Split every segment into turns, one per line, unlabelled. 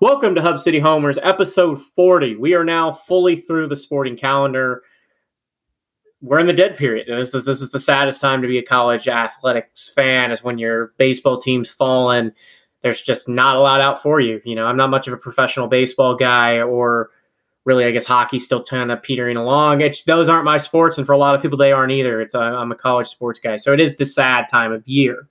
Welcome to Hub City Homers, episode 40. We are now fully through the sporting calendar. We're in the dead period. This is, this is the saddest time to be a college athletics fan, is when your baseball team's fallen. There's just not a lot out for you. You know, I'm not much of a professional baseball guy, or really, I guess hockey's still kind of petering along. It's, those aren't my sports, and for a lot of people, they aren't either. It's uh, I'm a college sports guy, so it is the sad time of year.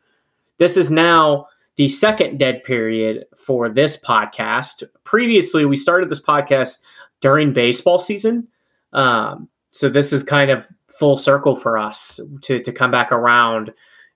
This is now the second dead period for this podcast. Previously, we started this podcast during baseball season. Um, so this is kind of full circle for us to, to come back around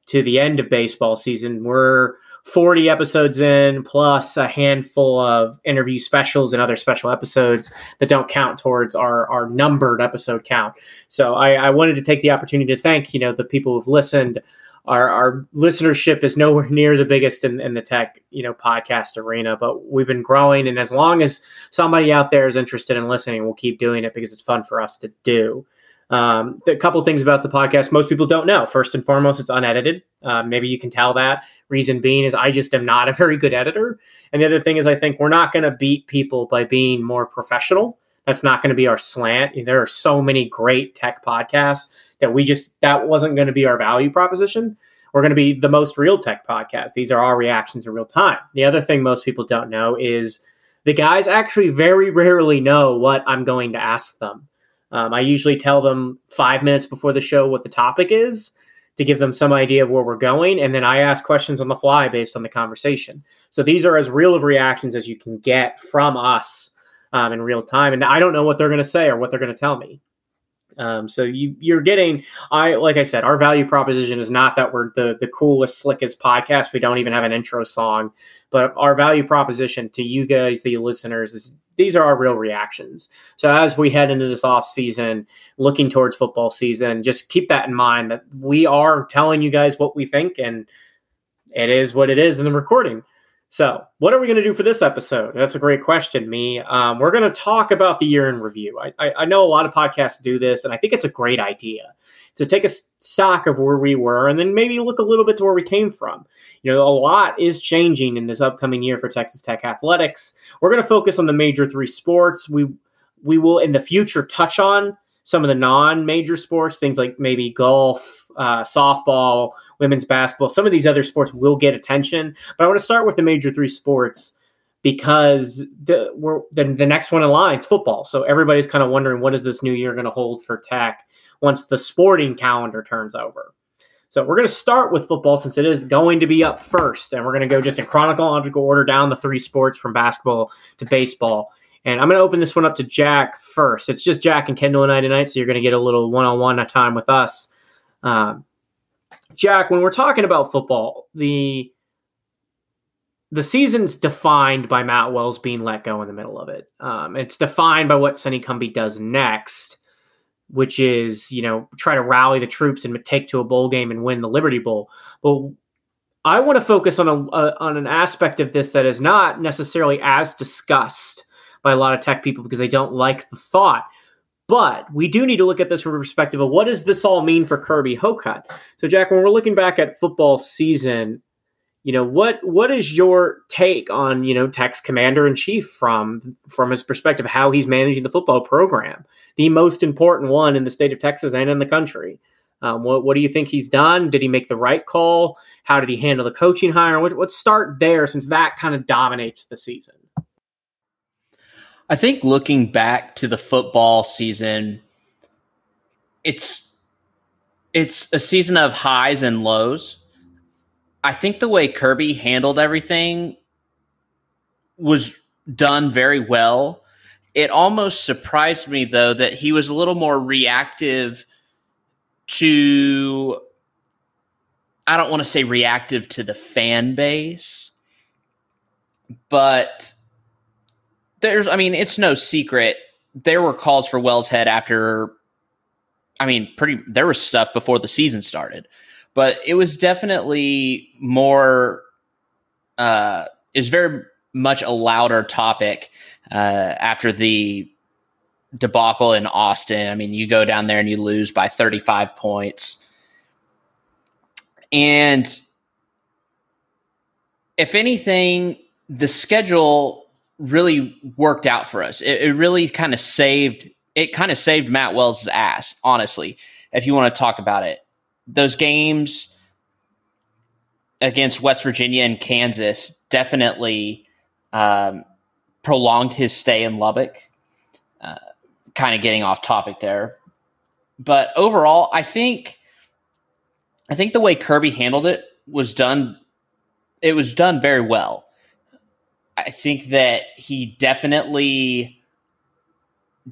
to the end of baseball season. We're 40 episodes in, plus a handful of interview specials and other special episodes that don't count towards our, our numbered episode count. So I, I wanted to take the opportunity to thank, you know, the people who've listened our, our listenership is nowhere near the biggest in, in the tech you know podcast arena but we've been growing and as long as somebody out there is interested in listening we'll keep doing it because it's fun for us to do. Um, a couple things about the podcast most people don't know. First and foremost it's unedited. Uh, maybe you can tell that. Reason being is i just am not a very good editor. And the other thing is i think we're not going to beat people by being more professional. That's not going to be our slant. There are so many great tech podcasts that we just that wasn't going to be our value proposition. We're going to be the most real tech podcast. These are our reactions in real time. The other thing most people don't know is the guys actually very rarely know what I'm going to ask them. Um, I usually tell them five minutes before the show what the topic is to give them some idea of where we're going. And then I ask questions on the fly based on the conversation. So these are as real of reactions as you can get from us um, in real time. And I don't know what they're going to say or what they're going to tell me. Um, so you you're getting I like I said, our value proposition is not that we're the the coolest, slickest podcast. We don't even have an intro song, but our value proposition to you guys, the listeners, is these are our real reactions. So as we head into this off season, looking towards football season, just keep that in mind that we are telling you guys what we think, and it is what it is in the recording. So, what are we going to do for this episode? That's a great question, me. Um, we're going to talk about the year in review. I, I, I, know a lot of podcasts do this, and I think it's a great idea to take a stock of where we were and then maybe look a little bit to where we came from. You know, a lot is changing in this upcoming year for Texas Tech athletics. We're going to focus on the major three sports. We we will in the future touch on some of the non-major sports, things like maybe golf, uh, softball, women's basketball. Some of these other sports will get attention, but I want to start with the major three sports because the we're the, the next one in line is football. So everybody's kind of wondering what is this new year going to hold for Tech once the sporting calendar turns over. So we're going to start with football since it is going to be up first, and we're going to go just in chronological order down the three sports from basketball to baseball. And I'm going to open this one up to Jack first. It's just Jack and Kendall and I tonight, so you're going to get a little one-on-one time with us. Um, Jack, when we're talking about football, the the season's defined by Matt Wells being let go in the middle of it. Um, it's defined by what Sonny Cumbie does next, which is you know try to rally the troops and take to a bowl game and win the Liberty Bowl. But I want to focus on a, a on an aspect of this that is not necessarily as discussed by a lot of tech people because they don't like the thought. But we do need to look at this from a perspective of what does this all mean for Kirby Hocutt? So, Jack, when we're looking back at football season, you know what what is your take on you know Tech's commander in chief from from his perspective how he's managing the football program, the most important one in the state of Texas and in the country. Um, what what do you think he's done? Did he make the right call? How did he handle the coaching hire? What, let's start there since that kind of dominates the season.
I think looking back to the football season, it's it's a season of highs and lows. I think the way Kirby handled everything was done very well. It almost surprised me though that he was a little more reactive to I don't want to say reactive to the fan base, but there's, I mean, it's no secret. There were calls for Wells Head after, I mean, pretty, there was stuff before the season started, but it was definitely more, uh, is very much a louder topic uh, after the debacle in Austin. I mean, you go down there and you lose by 35 points. And if anything, the schedule really worked out for us. It, it really kind of saved it kind of saved Matt Wells' ass, honestly, if you want to talk about it. Those games against West Virginia and Kansas definitely um, prolonged his stay in Lubbock. Uh, kind of getting off topic there, but overall, I think I think the way Kirby handled it was done. It was done very well. I think that he definitely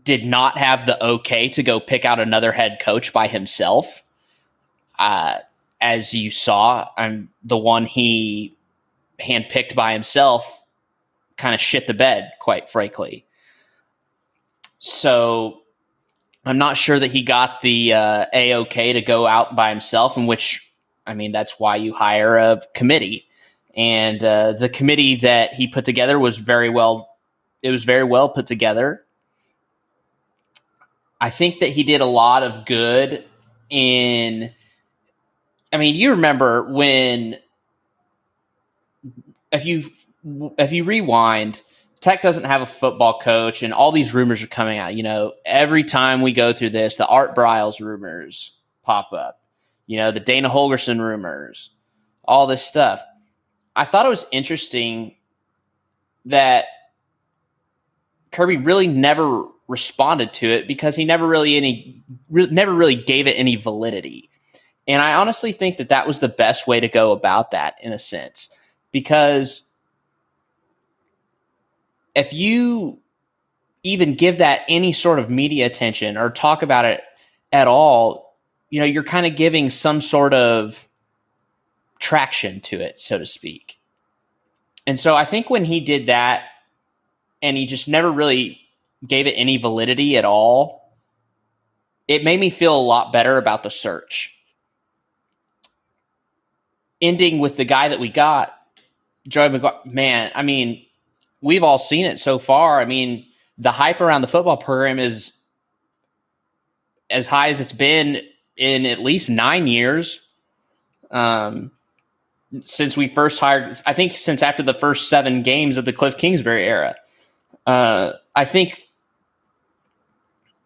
did not have the okay to go pick out another head coach by himself. Uh, as you saw, I'm the one he handpicked by himself, kind of shit the bed, quite frankly. So I'm not sure that he got the uh, a okay to go out by himself, in which I mean that's why you hire a committee and uh, the committee that he put together was very well it was very well put together. I think that he did a lot of good in i mean you remember when if you if you rewind tech doesn't have a football coach and all these rumors are coming out you know every time we go through this the art briles rumors pop up you know the dana Holgorsen rumors all this stuff I thought it was interesting that Kirby really never responded to it because he never really any re- never really gave it any validity. And I honestly think that that was the best way to go about that in a sense because if you even give that any sort of media attention or talk about it at all, you know, you're kind of giving some sort of traction to it, so to speak. And so I think when he did that and he just never really gave it any validity at all, it made me feel a lot better about the search. Ending with the guy that we got, Joey McGuire, man, I mean, we've all seen it so far. I mean, the hype around the football program is as high as it's been in at least nine years. Um, since we first hired. I think since after the first seven games of the Cliff Kingsbury era. Uh, I think.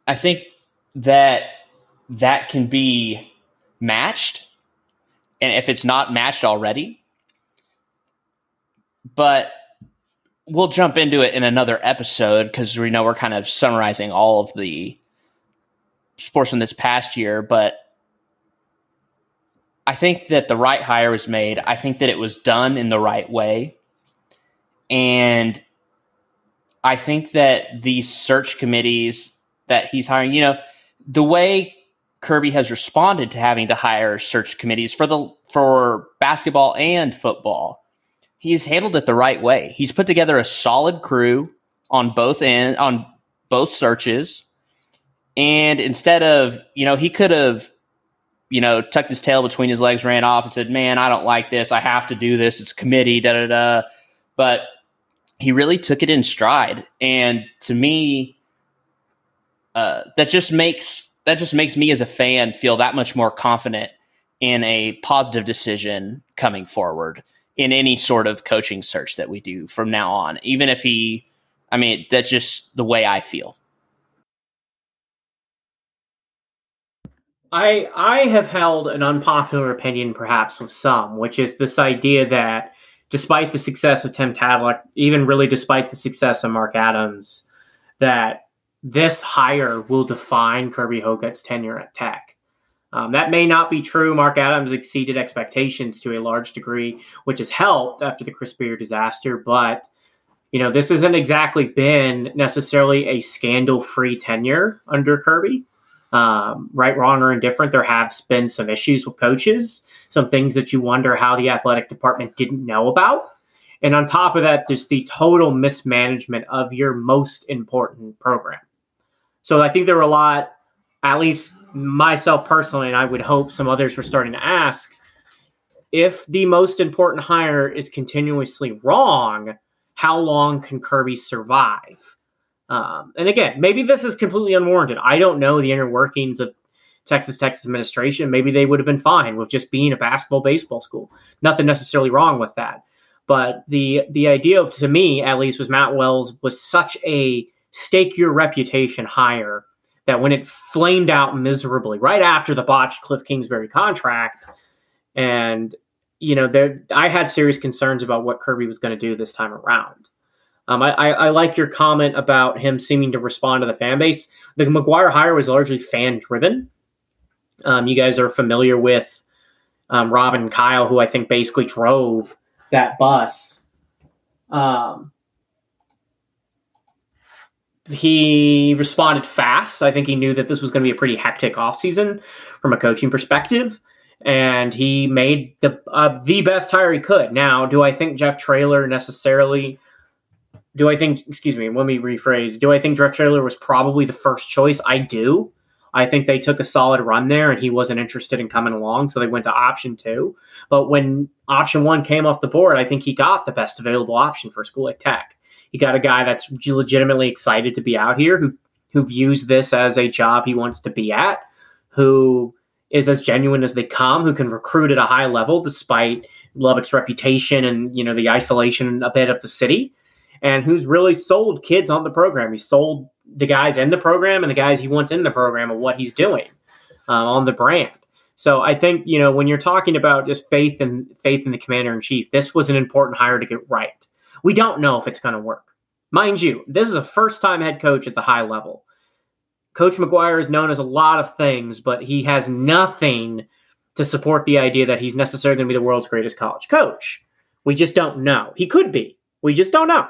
I think that that can be matched, and if it's not matched already, but we'll jump into it in another episode because we know we're kind of summarizing all of the sports from this past year, but I think that the right hire was made. I think that it was done in the right way. And I think that these search committees that he's hiring, you know, the way Kirby has responded to having to hire search committees for the for basketball and football, he's handled it the right way. He's put together a solid crew on both end on both searches. And instead of, you know, he could have you know, tucked his tail between his legs, ran off, and said, "Man, I don't like this. I have to do this. It's committee." Da da da. But he really took it in stride, and to me, uh, that just makes that just makes me as a fan feel that much more confident in a positive decision coming forward in any sort of coaching search that we do from now on. Even if he, I mean, that's just the way I feel.
I I have held an unpopular opinion, perhaps with some, which is this idea that despite the success of Tim Tadlock, even really despite the success of Mark Adams, that this hire will define Kirby Hocutt's tenure at Tech. Um, that may not be true. Mark Adams exceeded expectations to a large degree, which has helped after the Chris Beard disaster. But you know, this hasn't exactly been necessarily a scandal-free tenure under Kirby um, right, wrong, or indifferent, there have been some issues with coaches, some things that you wonder how the athletic department didn't know about. And on top of that, just the total mismanagement of your most important program. So I think there were a lot, at least myself personally, and I would hope some others were starting to ask if the most important hire is continuously wrong, how long can Kirby survive? Um, and again, maybe this is completely unwarranted. I don't know the inner workings of Texas Texas administration. Maybe they would have been fine with just being a basketball baseball school. Nothing necessarily wrong with that. But the the idea of, to me at least was Matt Wells was such a stake your reputation hire that when it flamed out miserably right after the botched Cliff Kingsbury contract, and you know, there I had serious concerns about what Kirby was going to do this time around. Um, I, I, I, like your comment about him seeming to respond to the fan base. The McGuire hire was largely fan driven. Um, you guys are familiar with um, Robin and Kyle, who I think basically drove that bus. Um, he responded fast. I think he knew that this was going to be a pretty hectic offseason from a coaching perspective. And he made the uh, the best hire he could. Now, do I think Jeff Traylor necessarily? Do I think? Excuse me. Let me rephrase. Do I think Jeff Traylor was probably the first choice? I do. I think they took a solid run there, and he wasn't interested in coming along, so they went to option two. But when option one came off the board, I think he got the best available option for a school like Tech. He got a guy that's legitimately excited to be out here, who who views this as a job he wants to be at, who is as genuine as they come, who can recruit at a high level despite Lubbock's reputation and you know the isolation a bit of the city, and who's really sold kids on the program. He sold the guys in the program and the guys he wants in the program of what he's doing um, on the brand. So I think you know when you're talking about just faith and faith in the commander in chief, this was an important hire to get right. We don't know if it's going to work. Mind you, this is a first time head coach at the high level. Coach McGuire is known as a lot of things, but he has nothing to support the idea that he's necessarily going to be the world's greatest college coach. We just don't know. He could be. We just don't know.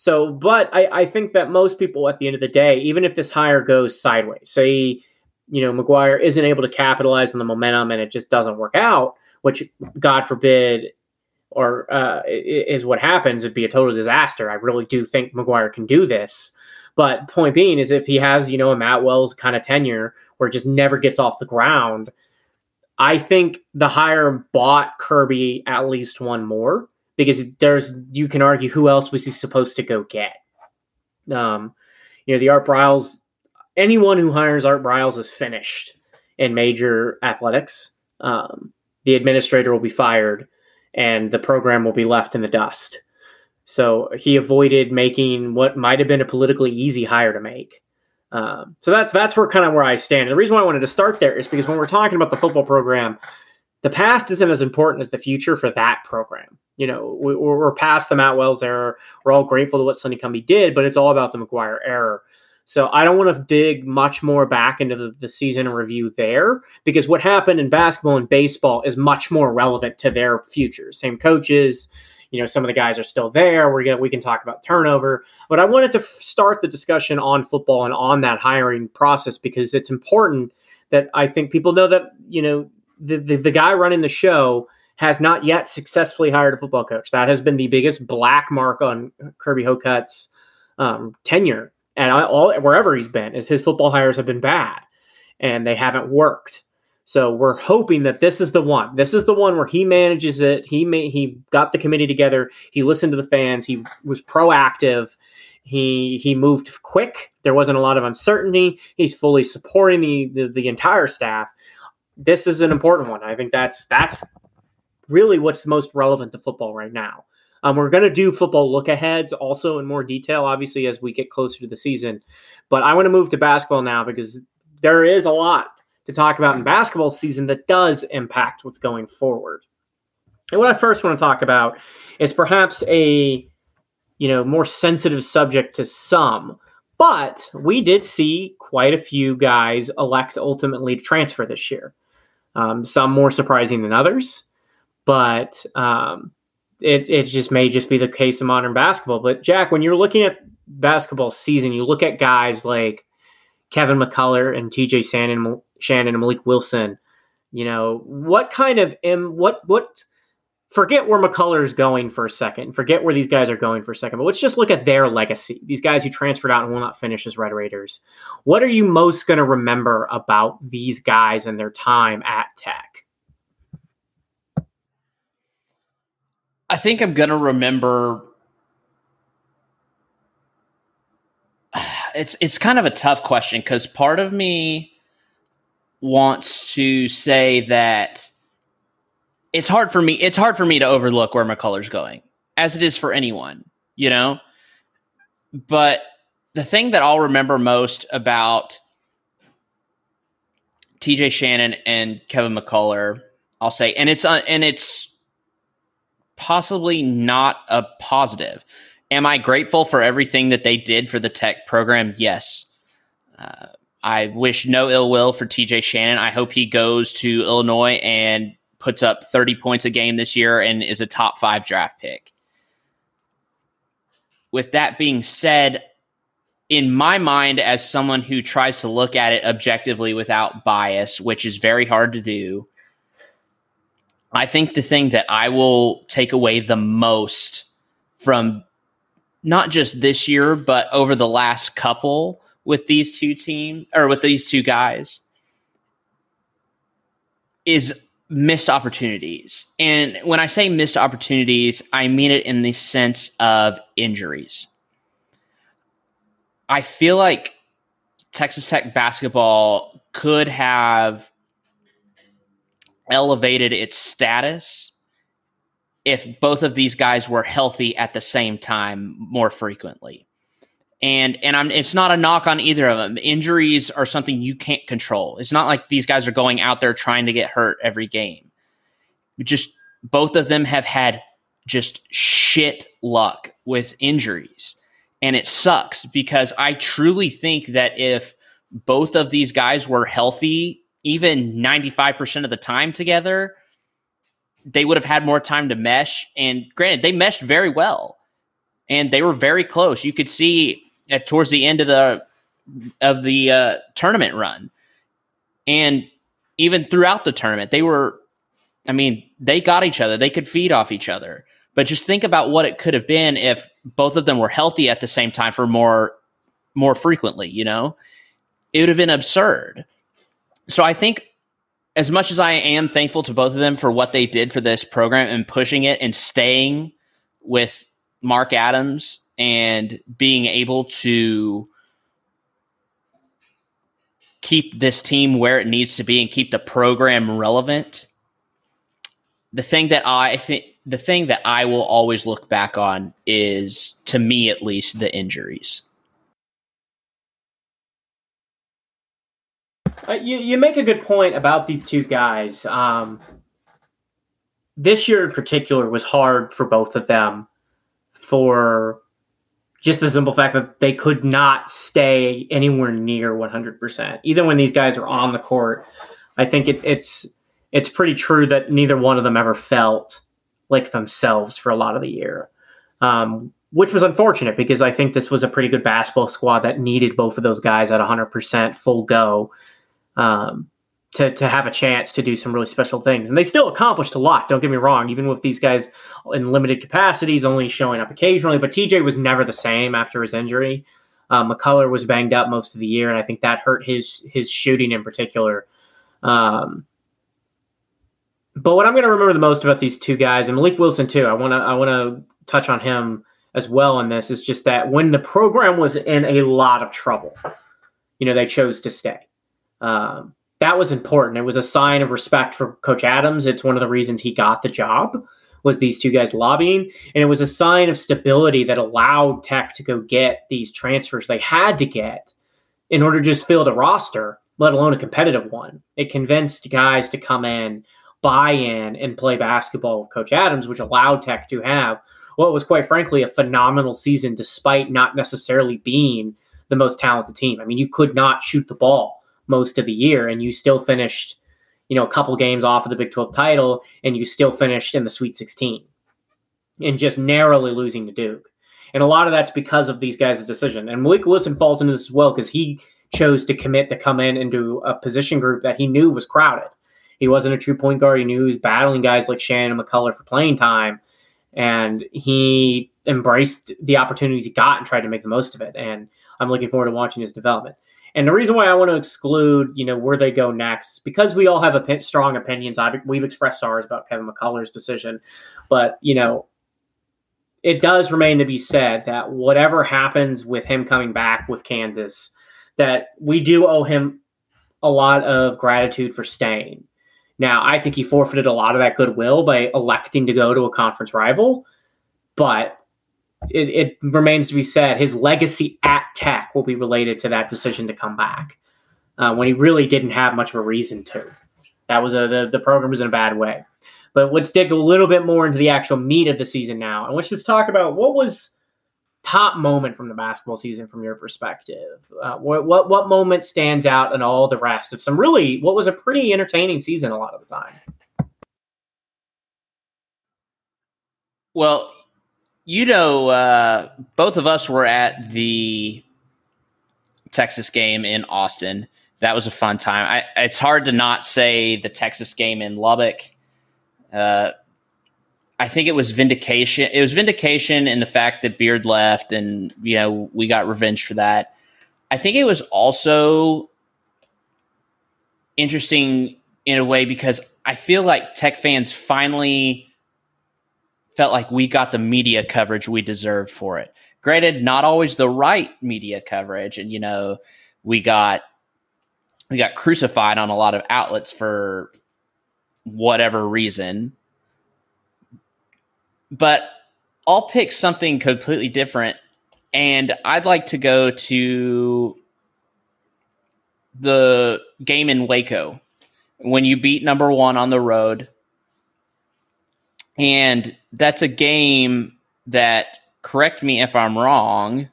So, but I, I think that most people at the end of the day, even if this hire goes sideways, say, you know, McGuire isn't able to capitalize on the momentum and it just doesn't work out, which God forbid or uh, is what happens. It'd be a total disaster. I really do think McGuire can do this. But point being is if he has, you know, a Matt Wells kind of tenure where it just never gets off the ground, I think the hire bought Kirby at least one more because there's you can argue who else was he supposed to go get. Um, you know, the Art Briles, anyone who hires Art Briles is finished in major athletics. Um, the administrator will be fired and the program will be left in the dust. So he avoided making what might have been a politically easy hire to make. Um, so that's that's where kind of where I stand. And the reason why I wanted to start there is because when we're talking about the football program, the past isn't as important as the future for that program. You know, we, are past the Matt Wells era. We're all grateful to what Sonny Cumbie did, but it's all about the McGuire era. So I don't want to dig much more back into the, the season and review there because what happened in basketball and baseball is much more relevant to their futures. Same coaches, you know, some of the guys are still there. We're gonna, we can talk about turnover, but I wanted to start the discussion on football and on that hiring process because it's important that I think people know that you know the, the, the guy running the show has not yet successfully hired a football coach. That has been the biggest black mark on Kirby Hocutt's um, tenure and all wherever he's been is his football hires have been bad and they haven't worked. So we're hoping that this is the one. This is the one where he manages it. He made, he got the committee together. He listened to the fans. He was proactive. He he moved quick. There wasn't a lot of uncertainty. He's fully supporting the, the, the entire staff. This is an important one. I think that's that's really what's most relevant to football right now. Um, we're going to do football look aheads also in more detail, obviously, as we get closer to the season. But I want to move to basketball now because there is a lot to talk about in basketball season that does impact what's going forward. And what I first want to talk about is perhaps a you know more sensitive subject to some, but we did see quite a few guys elect ultimately to transfer this year. Um, some more surprising than others, but um, it, it just may just be the case of modern basketball. But Jack, when you're looking at basketball season, you look at guys like Kevin McCullar and TJ Shannon, Shannon and Mylik Wilson. You know what kind of what what forget where McCullar is going for a second. Forget where these guys are going for a second. But let's just look at their legacy. These guys who transferred out and will not finish as Red Raiders. What are you most going to remember about these guys and their time at Tech?
I think I'm to remember. It's it's kind of a tough question because part of me wants to say that it's hard for me. It's hard for me to overlook where McCullar's going, as it is for anyone, you know. But the thing that I'll remember most about TJ Shannon and Kevin McCullar, I'll say, and it's uh, and it's possibly not a positive. Am I grateful for everything that they did for the tech program? Yes. Uh, I wish no ill will for TJ Shannon. I hope he goes to Illinois and puts up 30 points a game this year and is a top five draft pick. With that being said, in my mind, as someone who tries to look at it objectively without bias, which is very hard to do, I think the thing that I will take away the most from not just this year, but over the last couple with these two teams or with these two guys is missed opportunities. And when I say missed opportunities, I mean it in the sense of injuries. I feel like Texas Tech basketball could have elevated its status if both of these guys were healthy at the same time more frequently. And and I'm it's not a knock on either of them. Injuries are something you can't control. It's not like these guys are going out there trying to get hurt every game. Just both of them have had just shit luck with injuries. And it sucks because I truly think that if both of these guys were healthy even 95% of the time together, they would have had more time to mesh. And granted, they meshed very well and they were very close. You could see at towards the end of the of the uh, tournament run, and even throughout the tournament, they were. I mean, they got each other. They could feed off each other. But just think about what it could have been if both of them were healthy at the same time for more more frequently. You know, it would have been absurd. So I think as much as I am thankful to both of them for what they did for this program and pushing it and staying with Mark Adams and being able to keep this team where it needs to be and keep the program relevant. The thing that I think the thing that I will always look back on is to me at least the injuries.
Uh, you, you make a good point about these two guys. Um, this year in particular was hard for both of them for just the simple fact that they could not stay anywhere near 100%. Even when these guys are on the court, I think it, it's it's pretty true that neither one of them ever felt like themselves for a lot of the year, um, which was unfortunate because I think this was a pretty good basketball squad that needed both of those guys at 100% full go um, to, to have a chance to do some really special things. And they still accomplished a lot, don't get me wrong, even with these guys in limited capacities, only showing up occasionally. But TJ was never the same after his injury. Um, McCullar was banged up most of the year, and I think that hurt his his shooting in particular. Um, but what I'm going to remember the most about these two guys, and Mylik Wilson too, I want to I want to touch on him as well in this, is just that when the program was in a lot of trouble, you know, they chose to stay. Um, that was important. It was a sign of respect for Coach Adams. It's one of the reasons he got the job was these two guys lobbying, and it was a sign of stability that allowed Tech to go get these transfers they had to get in order to just fill the roster, let alone a competitive one. It convinced guys to come in, buy in, and play basketball with Coach Adams, which allowed Tech to have what was quite frankly a phenomenal season, despite not necessarily being the most talented team. I mean, you could not shoot the ball most of the year, and you still finished, you know, a couple games off of the Big 12 title, and you still finished in the Sweet 16 and just narrowly losing to Duke. And a lot of that's because of these guys' decision. And Mylik Wilson falls into this as well because he chose to commit to come in into a position group that he knew was crowded. He wasn't a true point guard. He knew he was battling guys like Shannon McCullar for playing time, and he embraced the opportunities he got and tried to make the most of it. And I'm looking forward to watching his development. And the reason why I want to exclude, you know, where they go next, because we all have a strong opinions. I've, we've expressed ours about Kevin McCullar's decision, but you know, it does remain to be said that whatever happens with him coming back with Kansas, that we do owe him a lot of gratitude for staying. Now, I think he forfeited a lot of that goodwill by electing to go to a conference rival, but it, it remains to be said his legacy at Tech will be related to that decision to come back uh, when he really didn't have much of a reason to. That was a the, the program was in a bad way. But let's dig a little bit more into the actual meat of the season now, and let's just talk about what was top moment from the basketball season from your perspective. Uh, what, what what moment stands out and all the rest of some really what was a pretty entertaining season a lot of the time.
Well, you know, uh, both of us were at the Texas game in Austin. That was a fun time. I, it's hard to not say the Texas game in Lubbock. Uh, I think it was vindication. It was vindication in the fact that Beard left, and you know we got revenge for that. I think it was also interesting in a way because I feel like Tech fans finally felt like we got the media coverage we deserved for it. Granted, not always the right media coverage, and you know, we got we got crucified on a lot of outlets for whatever reason. But I'll pick something completely different, and I'd like to go to the game in Waco when you beat number one on the road and that's a game that, correct me if I'm wrong,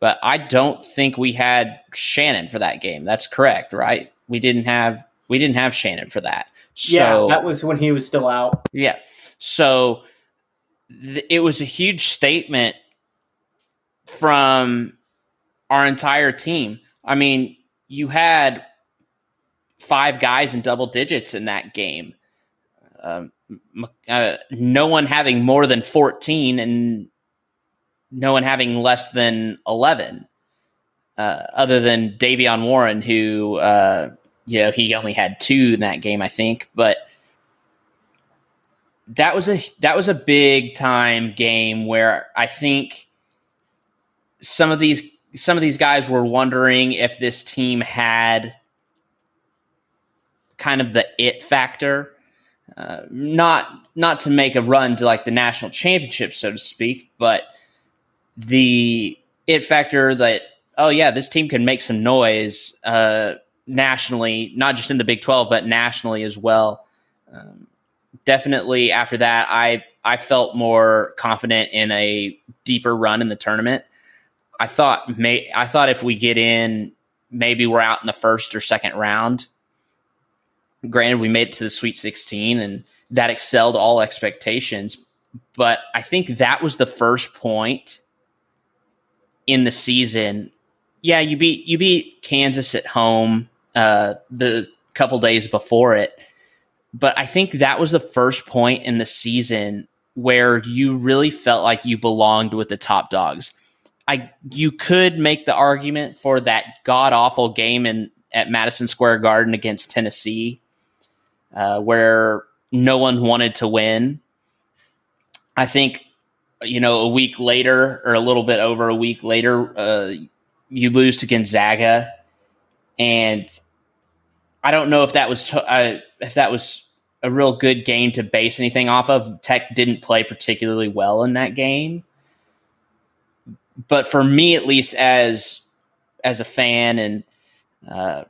but I don't think we had Shannon for that game. That's correct, right? We didn't have we didn't have Shannon for that.
So, yeah, that was when he was still out.
Yeah. So th- it was a huge statement from our entire team. I mean, you had five guys in double digits in that game. Um, uh, no one having more than 14 and no one having less than 11, uh, other than Davion Warren, who, uh, you know, he only had two in that game, I think. But that was a that was a big time game where I think some of these some of these guys were wondering if this team had kind of the it factor uh, not not to make a run to like the national championship, so to speak, but the it factor that oh yeah, this team can make some noise uh, nationally, not just in the Big Twelve, but nationally as well. Um, definitely after that, I I felt more confident in a deeper run in the tournament. I thought may I thought if we get in, maybe we're out in the first or second round Granted, we made it to the Sweet 16 and that excelled all expectations. But I think that was the first point in the season. Yeah, you beat you beat Kansas at home uh, the couple days before it, but I think that was the first point in the season where you really felt like you belonged with the top dogs. I you could make the argument for that god awful game in at Madison Square Garden against Tennessee uh, where no one wanted to win. I think, you know, a week later or a little bit over a week later, uh, you lose to Gonzaga, and I don't know if that was if that was a real good game to base anything off of. Tech didn't play particularly well in that game, but for me, at least as as a fan and uh,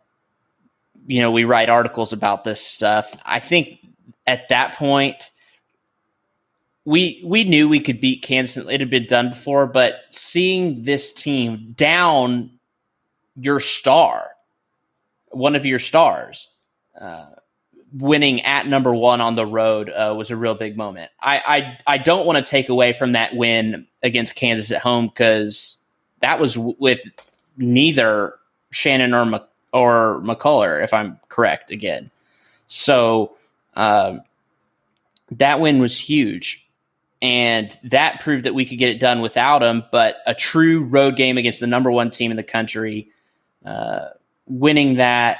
you know, we write articles about this stuff. I think at that point, we we knew we could beat Kansas. It had been done before, but seeing this team down your star, one of your stars, uh, winning at number one on the road uh, was a real big moment. I I, I don't want to take away from that win against Kansas at home because that was with neither Shannon or or McCullar, if I'm correct again. So um, that win was huge. And that proved that we could get it done without him. But a true road game against the number one team in the country, uh, winning that,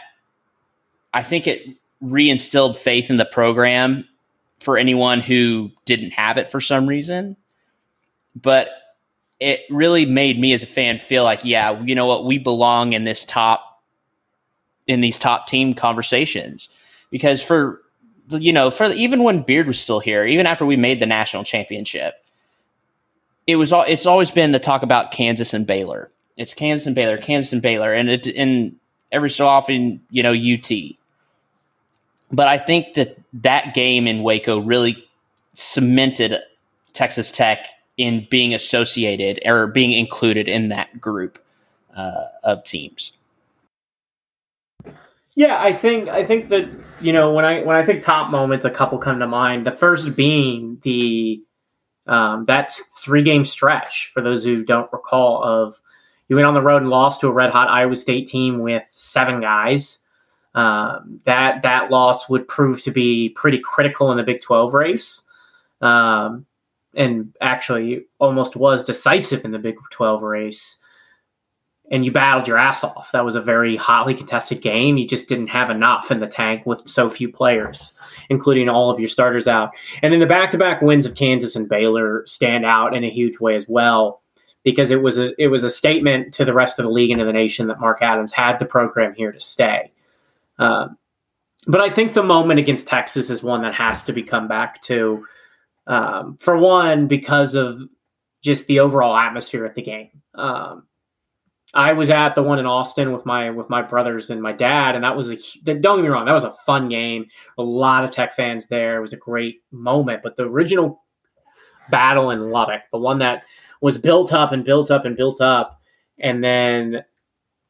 I think it reinstilled faith in the program for anyone who didn't have it for some reason. But it really made me as a fan feel like, yeah, you know what, we belong in this top in these top team conversations. Because for you know, for even when Beard was still here, even after we made the national championship, it was all it's always been the talk about Kansas and Baylor. It's Kansas and Baylor, Kansas and Baylor, and it and every so often, you know, UT. But I think that that game in Waco really cemented Texas Tech in being associated or being included in that group uh, of teams.
Yeah, I think I think that you know when I when I think top moments, a couple come to mind. The first being the um, that three game stretch for those who don't recall of you went on the road and lost to a red hot Iowa State team with seven guys. Um, that that loss would prove to be pretty critical in the Big Twelve race, um, and actually almost was decisive in the Big Twelve race and you battled your ass off. That was a very hotly contested game. You just didn't have enough in the tank with so few players, including all of your starters out. And then the back to back wins of Kansas and Baylor stand out in a huge way as well, because it was a it was a statement to the rest of the league and to the nation that Mark Adams had the program here to stay. Um, but I think the moment against Texas is one that has to be come back to. Um, for one, because of just the overall atmosphere of the game. Um, I was at the one in Austin with my with my brothers and my dad, and that was a don't get me wrong, that was a fun game. A lot of Tech fans there. It was a great moment. But the original battle in Lubbock, the one that was built up and built up and built up, and then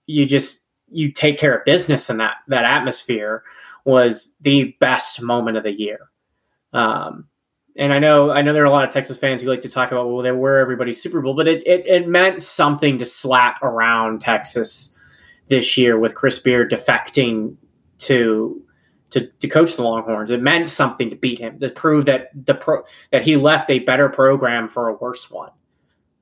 you just you take care of business in that that atmosphere was the best moment of the year. Um, and I know I know there are a lot of Texas fans who like to talk about well they were everybody's Super Bowl, but it, it it meant something to slap around Texas this year with Chris Beard defecting to to, to coach the Longhorns. It meant something to beat him to prove that the pro that he left a better program for a worse one,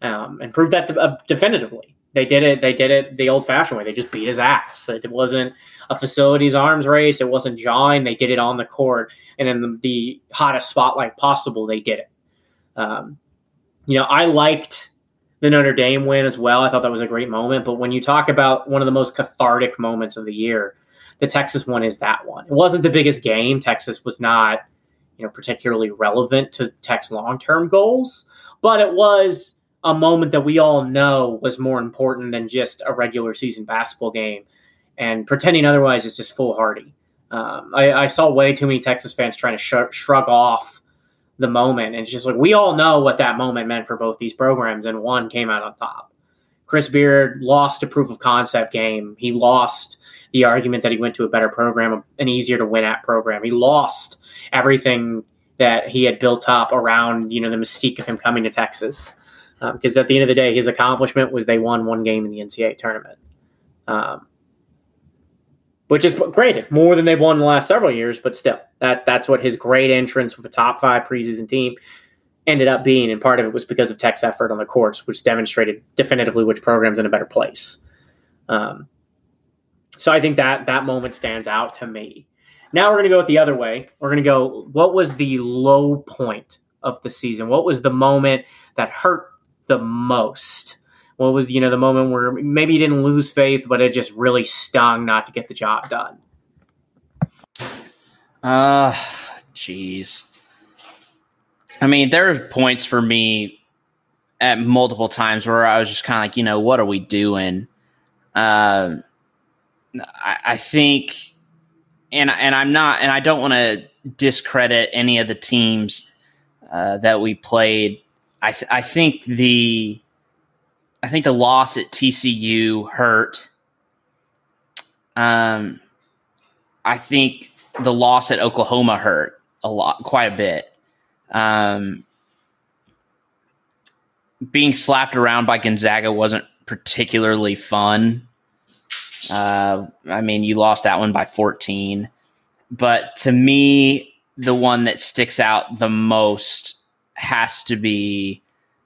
um, and prove that de- uh, definitively. They did it. They did it the old-fashioned way. They just beat his ass. It wasn't a facilities arms race. It wasn't jawing. They did it on the court, and in the, hottest spotlight possible, they did it. Um, you know, I liked the Notre Dame win as well. I thought that was a great moment. But when you talk about one of the most cathartic moments of the year, the Texas one is that one. It wasn't the biggest game. Texas was not, you know, particularly relevant to Tech's long-term goals, but it was a moment that we all know was more important than just a regular season basketball game. And pretending otherwise is just foolhardy. Um, I, I, saw way too many Texas fans trying to sh- shrug off the moment. And it's just like, we all know what that moment meant for both these programs, and one came out on top. Chris Beard lost a proof of concept game. He lost the argument that he went to a better program, an easier to win at program. He lost everything that he had built up around, you know, the mystique of him coming to Texas because um, at the end of the day, his accomplishment was they won one game in the NCAA tournament, um, which is granted more than they've won in the last several years, but still, that that's what his great entrance with a top five preseason team ended up being, and part of it was because of Tech's effort on the courts, which demonstrated definitively which program's in a better place. Um, so I think that that moment stands out to me. Now we're going to go the other way. We're going to go. What was the low point of the season? What was the moment that hurt the most? What was you know the moment where maybe you didn't lose faith, but it just really stung not to get the job done?
Uh jeez. I mean, there are points for me at multiple times where I was just kind of like, you know, what are we doing? Uh, I, I think, and and I'm not, and I don't want to discredit any of the teams uh, that we played I th- I think the I think the loss at TCU hurt. Um, I think the loss at Oklahoma hurt a lot, quite a bit. Um, being slapped around by Gonzaga wasn't particularly fun. Uh, I mean, you lost that one by 14. but to me, the one that sticks out the most has to be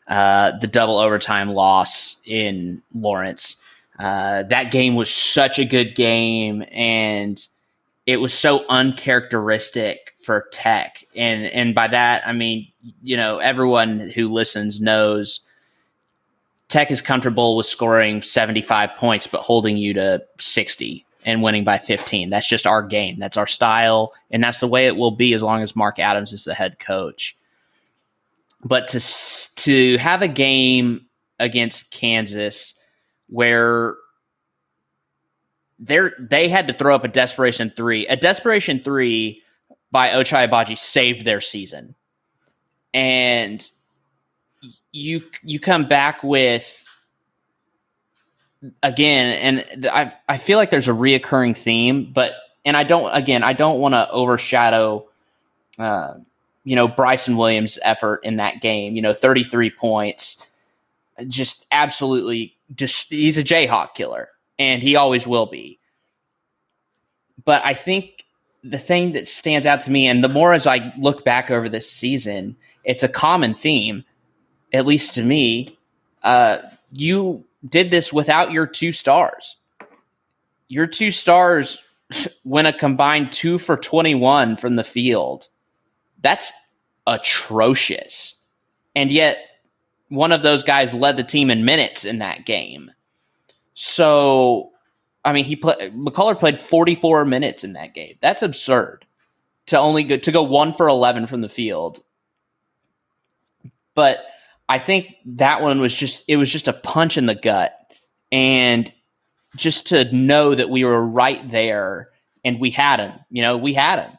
uh, the double overtime loss in Lawrence. Uh, that game was such a good game, and it was so uncharacteristic for Tech. And and by that I mean, you know, everyone who listens knows Tech is comfortable with scoring 75 points, but holding you to 60 and winning by 15. That's just our game. That's our style. And that's the way it will be as long as Mark Adams is the head coach. But to, to have a game against Kansas where they they had to throw up a desperation three, a desperation three by Ochai Agbaji saved their season. And you you come back with again, and I I feel like there's a reoccurring theme, but and I don't again I don't want to overshadow, uh, you know Bryson Williams' effort in that game. You know, 33 points, just absolutely just he's a Jayhawk killer, and he always will be. But I think the thing that stands out to me, and the more as I look back over this season, it's a common theme, at least to me. Uh, you did this without your two stars. Your two stars went a combined two for 21 from the field. That's atrocious. And yet, one of those guys led the team in minutes in that game. So I mean, he played McCullar played 44 minutes in that game. That's absurd to only go to go one for 11 from the field. But I think that one was just it was just a punch in the gut, and just to know that we were right there and we had him. You know, we had him.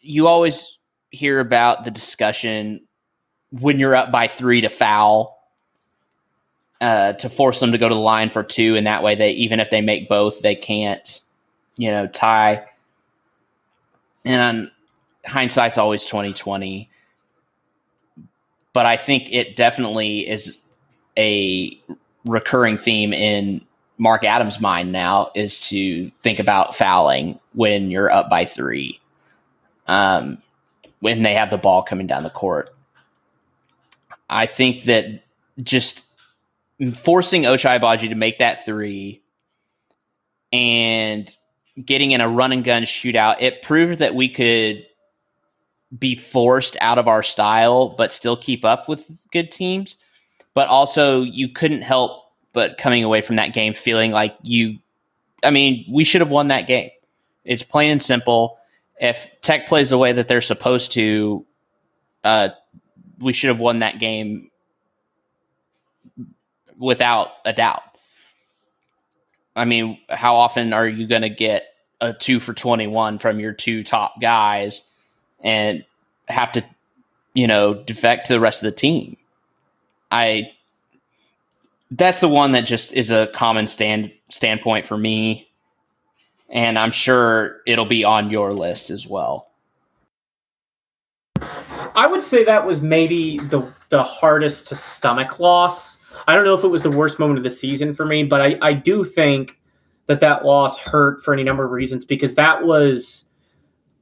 You always hear about the discussion when you're up by three to foul uh, to force them to go to the line for two, and that way they even if they make both, they can't, you know, tie. And hindsight's always twenty twenty, but I think it definitely is a recurring theme in Mark Adams' mind now is to think about fouling when you're up by three, um, when they have the ball coming down the court. I think that just forcing Ochai Agbaji to make that three and getting in a run and gun shootout, it proved that we could be forced out of our style but still keep up with good teams. But also, you couldn't help but coming away from that game feeling like you, I mean, we should have won that game. It's plain and simple. If Tech plays the way that they're supposed to, uh, we should have won that game without a doubt. I mean, how often are you going to get a two for 21 from your two top guys and have to, you know, defect to the rest of the team? I, that's the one that just is a common stand standpoint for me. And I'm sure it'll be on your list as well.
I would say that was maybe the the hardest to stomach loss I don't know if it was the worst moment of the season for me, but I, I do think that that loss hurt for any number of reasons because that was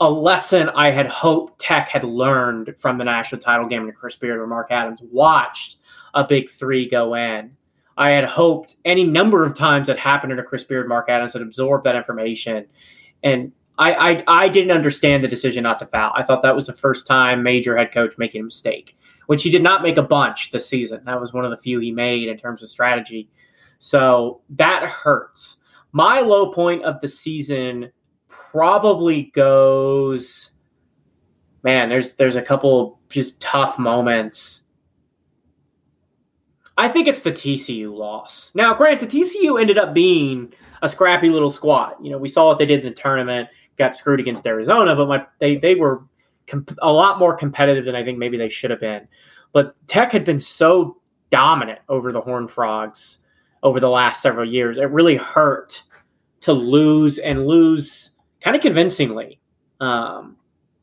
a lesson I had hoped Tech had learned from the national title game in Chris Beard where Mark Adams watched a big three go in. I had hoped any number of times that happened a Chris Beard, Mark Adams had absorbed that information. And I, I, I didn't understand the decision not to foul. I thought that was the first time major head coach making a mistake which he did not make a bunch this season. That was one of the few he made in terms of strategy. So that hurts. My low point of the season probably goes man, there's there's a couple just tough moments. I think it's the TCU loss. Now, granted, TCU ended up being a scrappy little squad. You know, we saw what they did in the tournament, got screwed against Arizona, but my they they were comp- a lot more competitive than I think maybe they should have been. But Tech had been so dominant over the Horned Frogs over the last several years. It really hurt to lose and lose kind of convincingly. Um,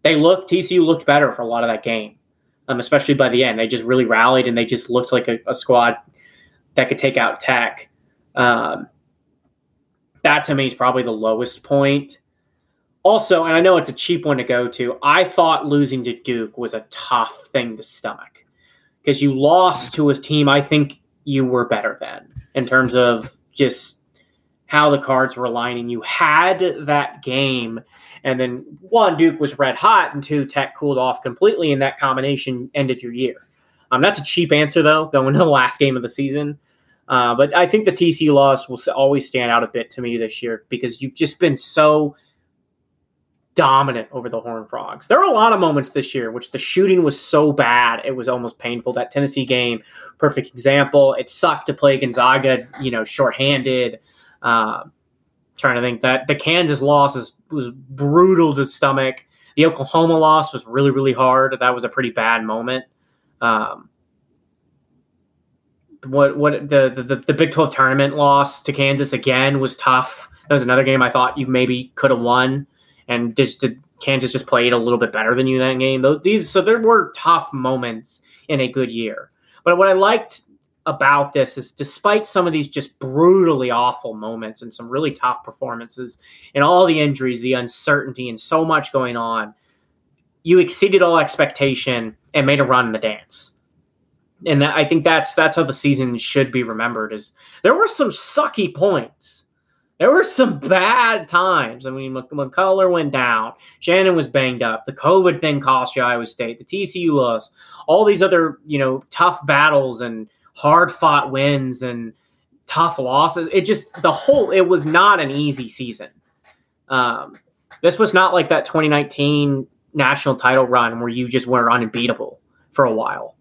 they looked TCU looked better for a lot of that game, um, especially by the end. They just really rallied and they just looked like a, a squad that could take out Tech. Um, that to me is probably the lowest point. also, and I know it's a cheap one to go to, I thought losing to Duke was a tough thing to stomach because you lost to a team I think you were better than in terms of just how the cards were aligning. You had that game, and then one, Duke was red hot, and two, Tech cooled off completely, and that combination ended your year. Um, that's a cheap answer, though, going to the last game of the season. Uh, but I think the TC loss will always stand out a bit to me this year because you've just been so dominant over the Horn Frogs. There are a lot of moments this year which the shooting was so bad it was almost painful. That Tennessee game, perfect example. It sucked to play Gonzaga, you know, shorthanded. Uh, trying to think that the Kansas loss is, was brutal to stomach. The Oklahoma loss was really really hard. That was a pretty bad moment. Um, what what the, the the Big Twelve tournament loss to Kansas again was tough. That was another game I thought you maybe could have won and just Kansas just played a little bit better than you that game. Those these so there were tough moments in a good year. But what I liked about this is despite some of these just brutally awful moments and some really tough performances and all the injuries, the uncertainty and so much going on, you exceeded all expectation and made a run in the dance. And I think that's that's how the season should be remembered is there were some sucky points there were some bad times. I mean, McCullar went down. Shannon was banged up. The COVID thing cost you Iowa State. The TCU loss. All these other, you know, tough battles and hard fought wins and tough losses. It just the whole. It was not an easy season. Um, this was not like that 2019 national title run where you just were unbeatable for a while.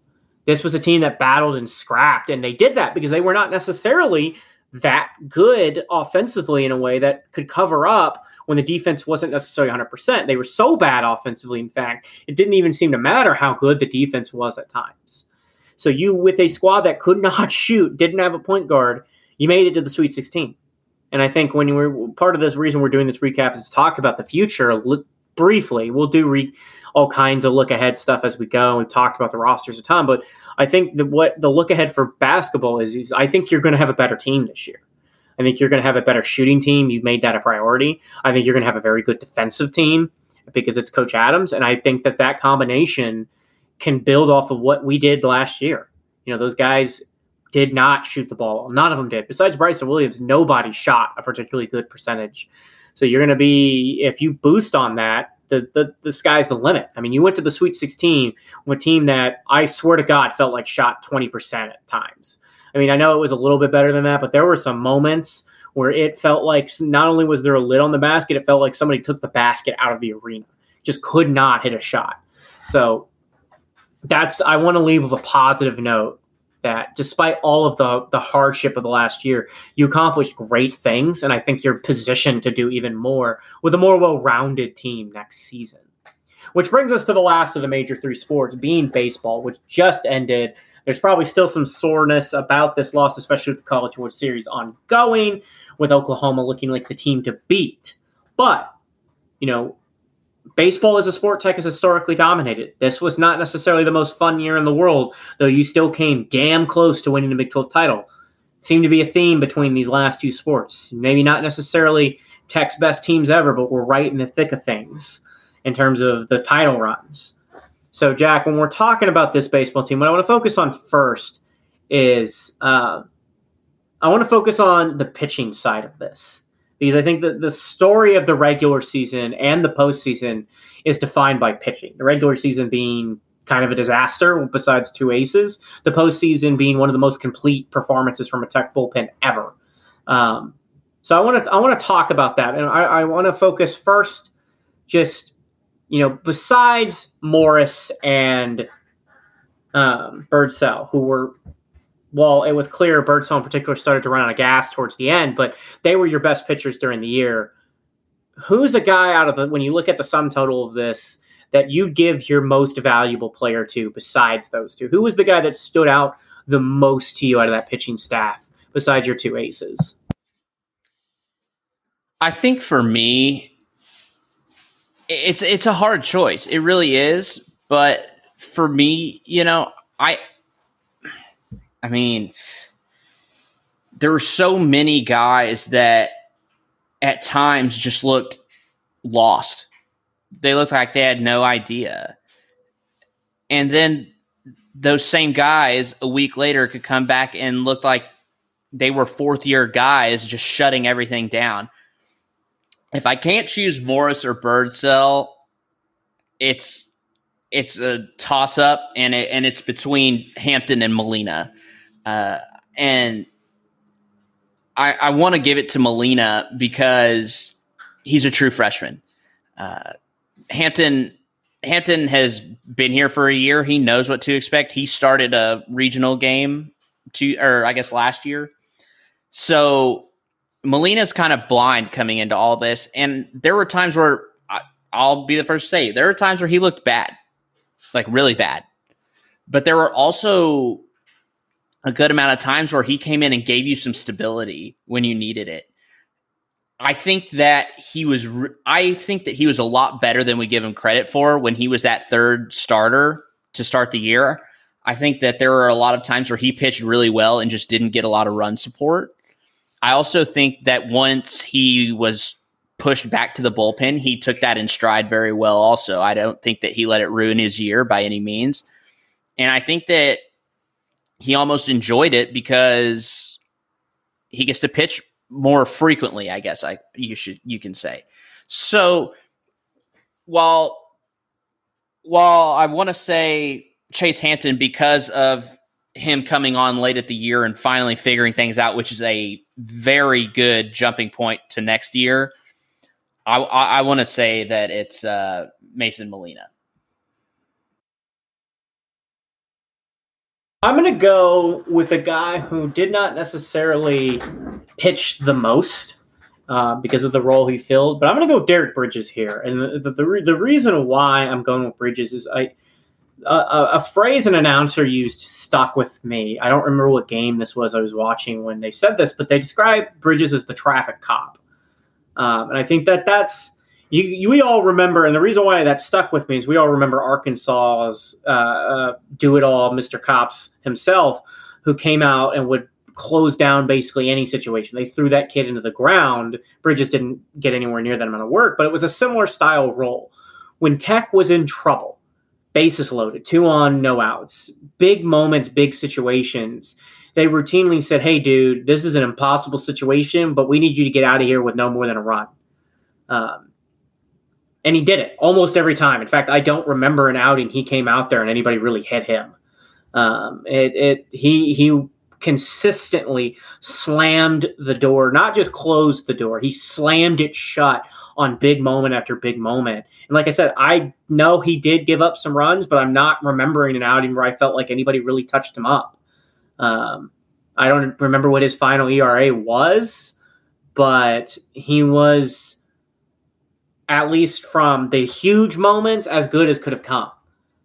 This was a team that battled and scrapped, and they did that because they were not necessarily that good offensively in a way that could cover up when the defense wasn't necessarily 100%. They were so bad offensively, in fact, it didn't even seem to matter how good the defense was at times. So you, with a squad that could not shoot, didn't have a point guard, you made it to the Sweet 16. And I think when were part of this reason we're doing this recap is to talk about the future briefly. We'll do re- all kinds of look ahead stuff as we go. We've talked about the rosters a ton, but I think that what the look ahead for basketball is, is I think you're going to have a better team this year. I think you're going to have a better shooting team. You've made that a priority. I think you're going to have a very good defensive team because it's Coach Adams, and I think that that combination can build off of what we did last year. You know, those guys did not shoot the ball. None of them did. Besides Bryson Williams, nobody shot a particularly good percentage. So you're going to be if you boost on that, the, the the sky's the limit. I mean, you went to the Sweet 16 with a team that I swear to God felt like shot 20% at times. I mean, I know it was a little bit better than that, but there were some moments where it felt like not only was there a lid on the basket, it felt like somebody took the basket out of the arena. Just could not hit a shot. So that's I want to leave with a positive note that despite all of the the hardship of the last year, you accomplished great things, and I think you're positioned to do even more with a more well-rounded team next season. Which brings us to the last of the major three sports, being baseball, which just ended. There's probably still some soreness about this loss, especially with the College World Series ongoing, with Oklahoma looking like the team to beat. But, you know, baseball as a sport tech has historically dominated. This was not necessarily the most fun year in the world, though you still came damn close to winning the Big 12 title. seemed to be a theme between these last two sports. Maybe not necessarily Tech's best teams ever, but we're right in the thick of things in terms of the title runs. So, Jack, when we're talking about this baseball team, what I want to focus on first is uh, I want to focus on the pitching side of this because I think that the story of the regular season and the postseason is defined by pitching. The regular season being kind of a disaster besides two aces, the postseason being one of the most complete performances from a tech bullpen ever. Um, so I want to I want to talk about that, and I, I want to focus first, just you know, besides Morris and um, Birdsell, who were well, it was clear Birdsell in particular started to run out of gas towards the end, but they were your best pitchers during the year. Who's a guy out of the when you look at the sum total of this that you give your most valuable player to besides those two? Who was the guy that stood out the most to you out of that pitching staff besides your two aces?
I think for me, it's it's a hard choice. It really is. But for me, you know, I I mean, there were so many guys that at times just looked lost. They looked like they had no idea. And then those same guys a week later could come back and look like they were fourth year guys just shutting everything down. If I can't choose Morris or Birdsell, it's it's a toss up and it, and it's between Hampton and Molina. Uh, and I, I want to give it to Molina because he's a true freshman. Uh, Hampton Hampton has been here for a year. He knows what to expect. He started a regional game to, or I guess last year. So Molina's kind of blind coming into all this, and there were times where I, I'll be the first to say there were times where he looked bad, like really bad. But there were also a good amount of times where he came in and gave you some stability when you needed it. I think that he was. I think that he was a lot better than we give him credit for when he was that third starter to start the year. I think that there were a lot of times where he pitched really well and just didn't get a lot of run support. I also think that once he was pushed back to the bullpen, he took that in stride very well. Also, I don't think that he let it ruin his year by any means, and I think that he almost enjoyed it because he gets to pitch more frequently, I guess I you should you can say. So while while I want to say Chase Hampton because of him coming on late at the year and finally figuring things out, which is a very good jumping point to next year. I, I, I want to say that it's uh, Mason Molina.
I'm going to go with a guy who did not necessarily pitch the most uh, because of the role he filled, but I'm going to go with Derek Bridges here. And the, the, the, the reason why I'm going with Bridges is I a, a, phrase an announcer used stuck with me. I don't remember what game this was I was watching when they said this, but they described Bridges as the traffic cop. Um, and I think that that's you, you, we all remember, and the reason why that stuck with me is we all remember Arkansas's uh, uh, do it all, Mr. Kopps himself, who came out and would close down basically any situation. They threw that kid into the ground. Bridges didn't get anywhere near that amount of work, but it was a similar style role. When Tech was in trouble, bases loaded, two on, no outs, big moments, big situations. They routinely said, Hey, dude, this is an impossible situation, but we need you to get out of here with no more than a run. Um, and he did it almost every time. In fact, I don't remember an outing he came out there and anybody really hit him. Um, it, it he he consistently slammed the door, not just closed the door. He slammed it shut on big moment after big moment. And like I said, I know he did give up some runs, but I'm not remembering an outing where I felt like anybody really touched him up. Um, I don't remember what his final ERA was, but he was at least from the huge moments, as good as could have come.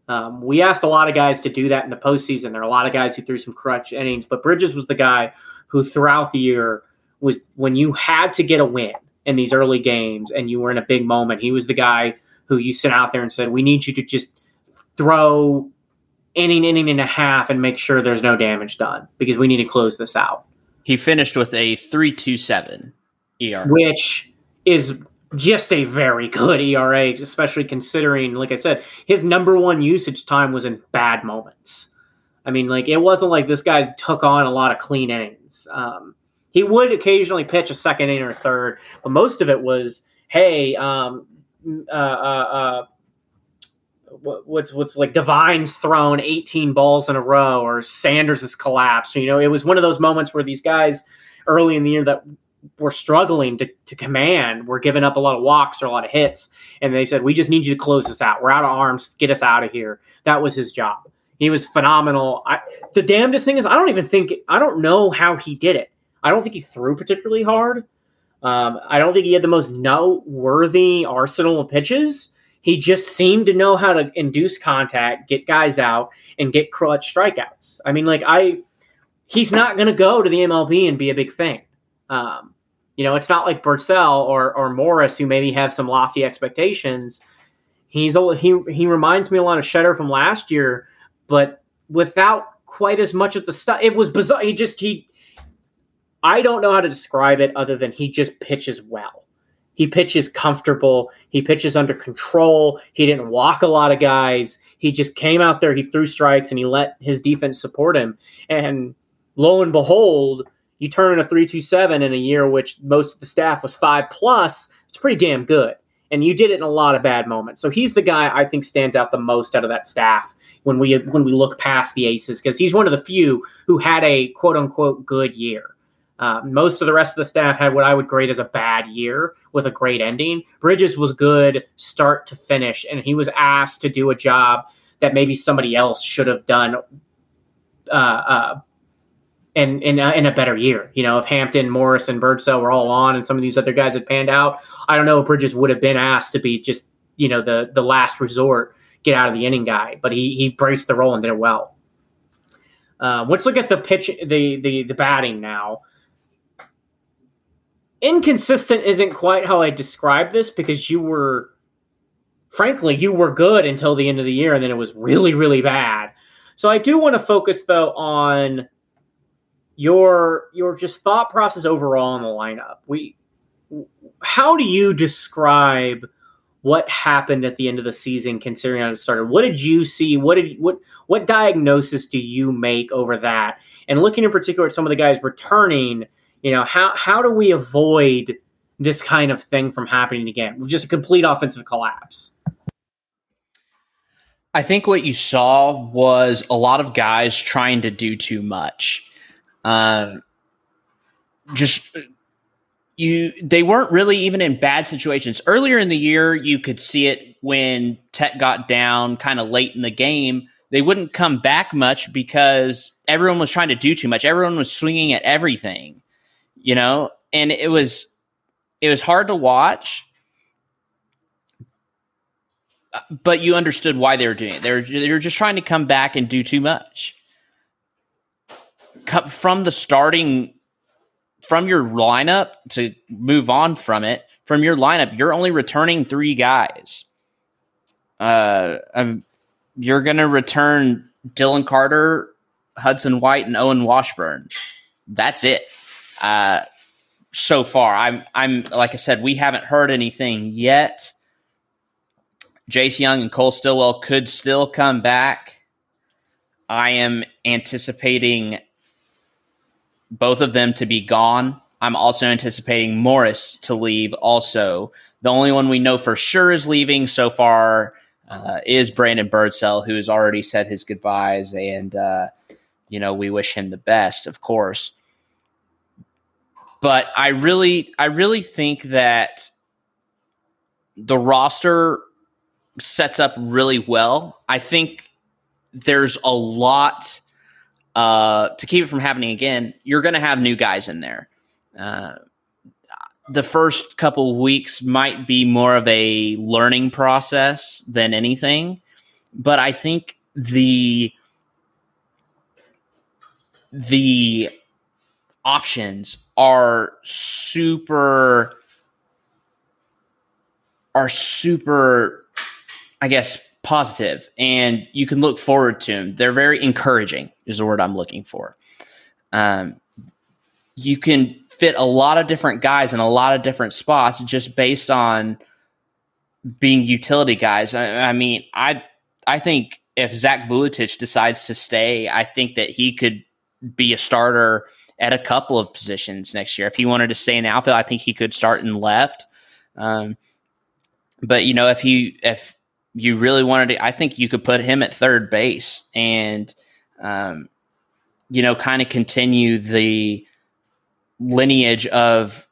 Um, we asked a lot of guys to do that in the postseason. There are a lot of guys who threw some crutch innings, but Bridges was the guy who throughout the year was when you had to get a win in these early games and you were in a big moment, he was the guy who you sent out there and said, We need you to just throw inning, inning and a half and make sure there's no damage done because we need to close this out.
He finished with a 327 ER,
Which is just a very good ERA, especially considering, like I said, his number one usage time was in bad moments. I mean, like it wasn't like this guy took on a lot of clean innings. Um, he would occasionally pitch a second inning or third, but most of it was, hey, um, uh, uh, uh, what's what's like Devine's thrown 18 balls in a row, or Sanders has collapsed. You know, it was one of those moments where these guys early in the year that were struggling to, to command, were giving up a lot of walks or a lot of hits. And they said, We just need you to close this out. We're out of arms. Get us out of here. That was his job. He was phenomenal. I, the damnedest thing is, I don't even think, I don't know how he did it. I don't think he threw particularly hard. Um, I don't think he had the most noteworthy arsenal of pitches. He just seemed to know how to induce contact, get guys out, and get clutch strikeouts. I mean, like, I, he's not going to go to the MLB and be a big thing. Um, you know, it's not like Birdsell or or Morris who maybe have some lofty expectations. He's he he reminds me a lot of Shetter from last year, but without quite as much of the stuff. It was bizarre. He just he. I don't know how to describe it other than he just pitches well. He pitches comfortable. He pitches under control. He didn't walk a lot of guys. He just came out there, he threw strikes, and he let his defense support him. And lo and behold, you turn in a 327 in a year which most of the staff was five plus. It's pretty damn good. And you did it in a lot of bad moments. So he's the guy I think stands out the most out of that staff when we when we look past the aces because he's one of the few who had a quote unquote good year. Uh, most of the rest of the staff had what I would grade as a bad year with a great ending. Bridges was good start to finish, and he was asked to do a job that maybe somebody else should have done uh, uh, in, in, a, in a better year. You know, if Hampton, Morris, and Birdsell were all on and some of these other guys had panned out, I don't know if Bridges would have been asked to be just, you know, the, the last resort, get out of the inning guy. But he, he braced the role and did it well. Uh, let's look at the pitch, the, the, the batting now inconsistent isn't quite how I describe this because you were, frankly, you were good until the end of the year and then it was really, really bad. So I do want to focus though on your your just thought process overall in the lineup. We, how do you describe what happened at the end of the season considering how it started? What did you see? What did what what diagnosis do you make over that? And looking in particular at some of the guys returning you know, how how do we avoid this kind of thing from happening again? Just a complete offensive collapse.
I think what you saw was a lot of guys trying to do too much. Uh, just you they weren't really even in bad situations. Earlier in the year, you could see it when Tech got down kind of late in the game. They wouldn't come back much because everyone was trying to do too much. Everyone was swinging at everything you know, and it was it was hard to watch, but you understood why they were doing it. They were they were just trying to come back and do too much. From the starting from your lineup to move on from it from your lineup, you're only returning three guys. Uh, um, you're going to return Dylan Carter, Hudson White, and Owen Washburn. That's it. Uh, so far, I'm I'm like I said, we haven't heard anything yet. Jace Jung and Cole Stilwell could still come back. I am anticipating both of them to be gone. I'm also anticipating Morris to leave. Also, the only one we know for sure is leaving so far uh, is Brandon Birdsell, who has already said his goodbyes, and uh, you know we wish him the best, of course but I really, I really think that the roster sets up really well. I think there's a lot uh, to keep it from happening again. You're going to have new guys in there. Uh, the first couple weeks might be more of a learning process than anything, but I think the the options are super are super i guess positive and you can look forward to them they're very encouraging is the word i'm looking for um, you can fit a lot of different guys in a lot of different spots just based on being utility guys i, I mean i i think if zach vuletic decides to stay i think that he could be a starter at a couple of positions next year. If he wanted to stay in the outfield, I think he could start in left. Um, but you know, if he if you really wanted to, I think you could put him at third base and um, you know, kind of continue the lineage of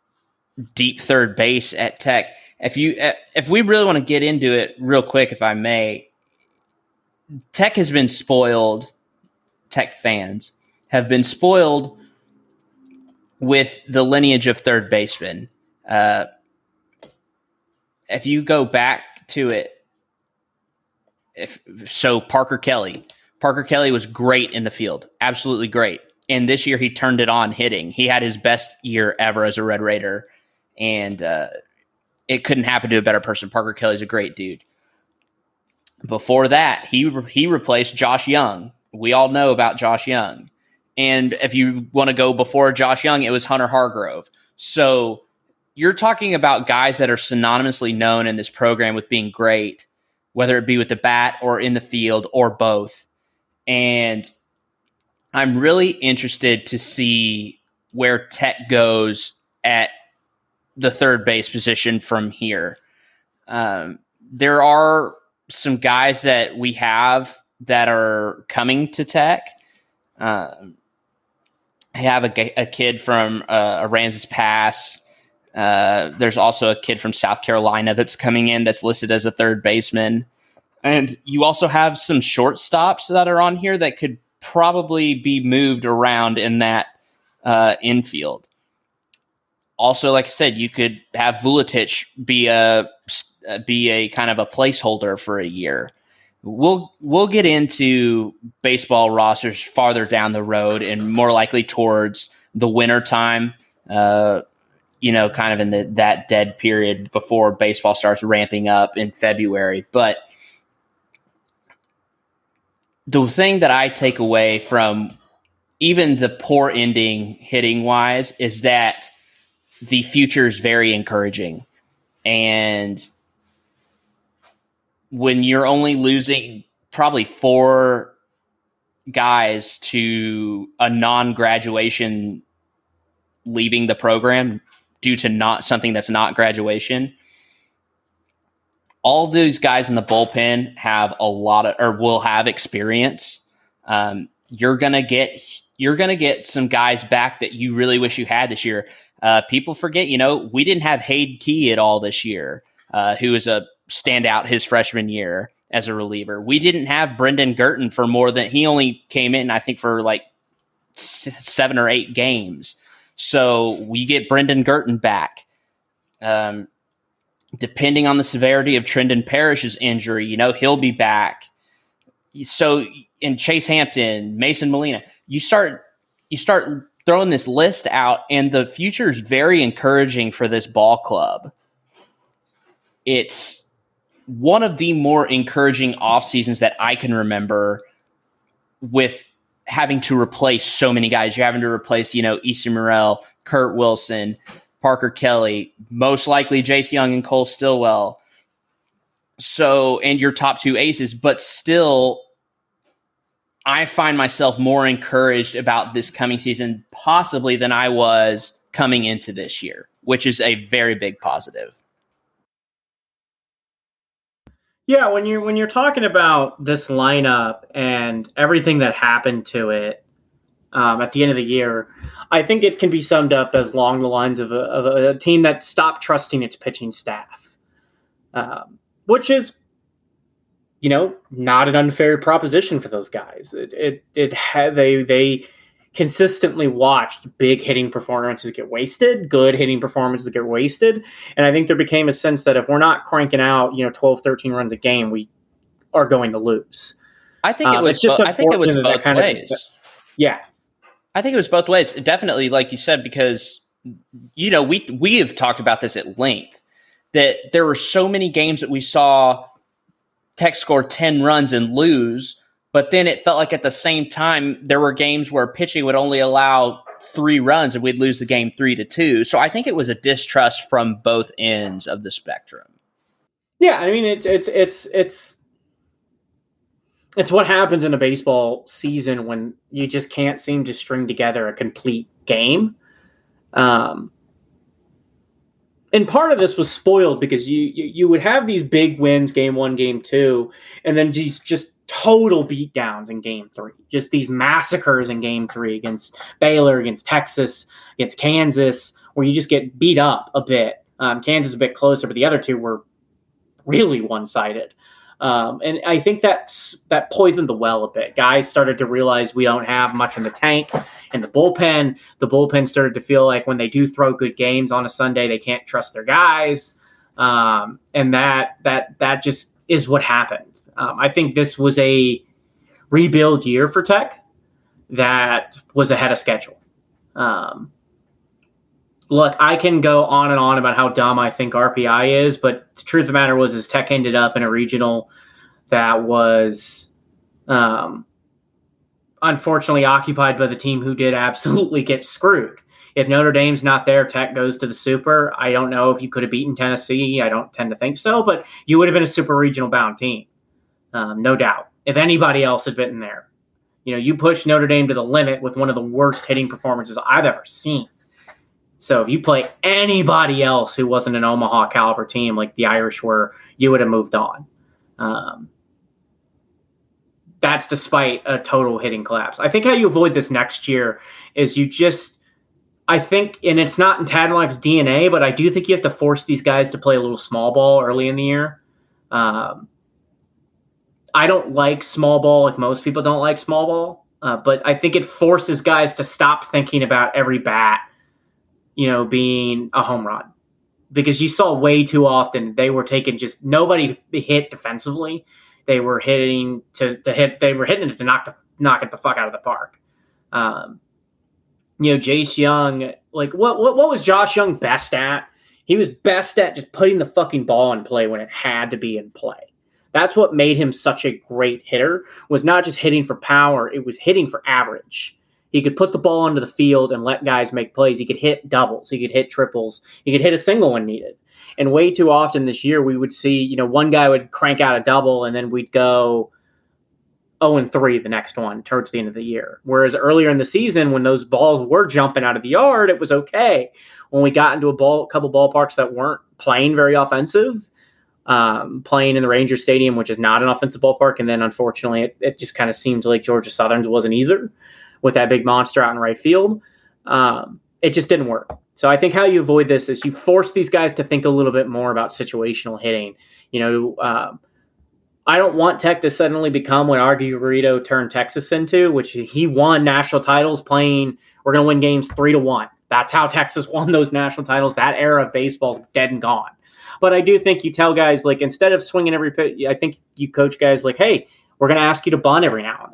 deep third base at Tech. If you if we really want to get into it real quick, if I may, Tech has been spoiled. Tech fans have been spoiled with the lineage of third baseman. Uh, if you go back to it, if so, Parker Kelly, Parker Kelly was great in the field, absolutely great. And this year he turned it on hitting. He had his best year ever as a Red Raider, and uh, it couldn't happen to a better person. Parker Kelly's a great dude. Before that, he he replaced Josh Jung. We all know about Josh Jung, And if you want to go before Josh Jung, it was Hunter Hargrove. So you're talking about guys that are synonymously known in this program with being great, whether it be with the bat or in the field or both. And I'm really interested to see where Tech goes at the third base position from here. Um, there are some guys that we have that are coming to Tech. Uh, I have a, a kid from uh, Aransas Pass. Uh, there's also a kid from South Carolina that's coming in that's listed as a third baseman. And you also have some shortstops that are on here that could probably be moved around in that uh, infield. Also, like I said, you could have Vuletic be a be a kind of a placeholder for a year. We'll we'll get into baseball rosters farther down the road and more likely towards the winter time. Uh, you know, kind of in the that dead period before baseball starts ramping up in February. But the thing that I take away from even the poor ending hitting wise is that the future is very encouraging. And when you're only losing probably four guys to a non graduation leaving the program due to not something that's not graduation, all those guys in the bullpen have a lot of or will have experience. Um, you're gonna get you're gonna get some guys back that you really wish you had this year. Uh, people forget, you know, we didn't have Hayden Key at all this year, uh, who was a standout his freshman year as a reliever. We didn't have Brendan Girton for more than he only came in, I think, for like seven or eight games. So we get Brendan Girton back. Um, depending on the severity of Trendon Parrish's injury, you know, he'll be back. So in Chase Hampton, Mason Molina, you start you start throwing this list out, and the future is very encouraging for this ball club. It's one of the more encouraging off seasons that I can remember with having to replace so many guys. You're having to replace, you know, Easton Morrell, Kurt Wilson, Parker Kelly, most likely Jace Jung and Cole Stilwell. So, and your top two aces, but still, I find myself more encouraged about this coming season, possibly than I was coming into this year, which is a very big positive.
Yeah, when you're when you're talking about this lineup and everything that happened to it, um, at the end of the year. I think it can be summed up as along the lines of a, of a team that stopped trusting its pitching staff, um, which is, you know, not an unfair proposition for those guys. It it, it had they they consistently watched big hitting performances get wasted, good hitting performances get wasted. And I think there became a sense that if we're not cranking out, you know, 12, 13 runs a game, we are going to lose.
I think it um, was just bo- I think it was both ways. Of,
yeah.
I think it was both ways. Definitely, like you said, because you know we we have talked about this at length that there were so many games that we saw Tech score ten runs and lose, but then it felt like at the same time there were games where pitching would only allow three runs and we'd lose the game three to two. So I think it was a distrust from both ends of the spectrum.
Yeah, I mean it's it's it's it's it's what happens in a baseball season when you just can't seem to string together a complete game. Um, and part of this was spoiled because you, you, you would have these big wins, game one, game two, and then these just total beatdowns in game three. Just these massacres in game three against Baylor, against Texas, against Kansas, where you just get beat up a bit. Um, Kansas a bit closer, but the other two were really one sided. Um, and I think that's that poisoned the well a bit. Guys started to realize we don't have much in the tank in the bullpen. The bullpen started to feel like when they do throw good games on a Sunday, they can't trust their guys, um, and that that that just is what happened. Um, I think this was a rebuild year for Tech that was ahead of schedule. Um, look, I can go on and on about how dumb I think RPI is, but the truth of the matter was, is Tech ended up in a regional that was, um, unfortunately occupied by the team who did absolutely get screwed. If Notre Dame's not there, Tech goes to the Super. I don't know if you could have beaten Tennessee. I don't tend to think so, but you would have been a super regional bound team, um, no doubt. If anybody else had been there, you know, you push Notre Dame to the limit with one of the worst hitting performances I've ever seen. So if you play anybody else who wasn't an Omaha caliber team like the Irish were, you would have moved on. Um, that's despite a total hitting collapse. I think how you avoid this next year is you just, I think, and it's not in Tadlock's DNA, but I do think you have to force these guys to play a little small ball early in the year. Um, I don't like small ball like most people don't like small ball, uh, but I think it forces guys to stop thinking about every bat, you know, being a home run because you saw way too often they were taking just nobody hit defensively they were hitting to, to hit. They were hitting it to knock the knock it the fuck out of the park. Um, you know, Jace Jung, like what what what was Josh Jung best at? He was best at just putting the fucking ball in play when it had to be in play. That's what made him such a great hitter. Was not just hitting for power; it was hitting for average. He could put the ball onto the field and let guys make plays. He could hit doubles. He could hit triples. He could hit a single when needed. And way too often this year, we would see, you know, one guy would crank out a double and then we'd go 0 and 3 the next one towards the end of the year. Whereas earlier in the season, when those balls were jumping out of the yard, it was okay. When we got into a ball, couple ballparks that weren't playing very offensive, um, playing in the Ranger Stadium, which is not an offensive ballpark, and then unfortunately, it, it just kind of seemed like Georgia Southern's wasn't either with that big monster out in right field. Um, it just didn't work. So I think how you avoid this is you force these guys to think a little bit more about situational hitting. You know, um, I don't want Tech to suddenly become what Garrido turned Texas into, which he won national titles playing. We're going to win games three to one. That's how Texas won those national titles. That era of baseball's dead and gone. But I do think you tell guys like instead of swinging every pitch, I think you coach guys like, hey, we're going to ask you to bunt every now and then.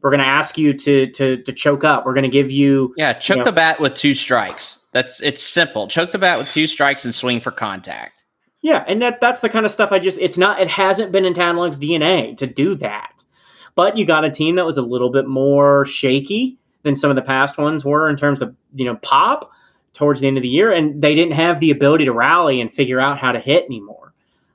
We're going to ask you to to to choke up. We're going to give you
yeah, choke you know, the bat with two strikes. That's it's simple. Choke the bat with two strikes and swing for contact.
Yeah, and that that's the kind of stuff I just it's not it hasn't been in Tadlock's DNA to do that. But you got a team that was a little bit more shaky than some of the past ones were in terms of, you know, pop towards the end of the year and they didn't have the ability to rally and figure out how to hit anymore.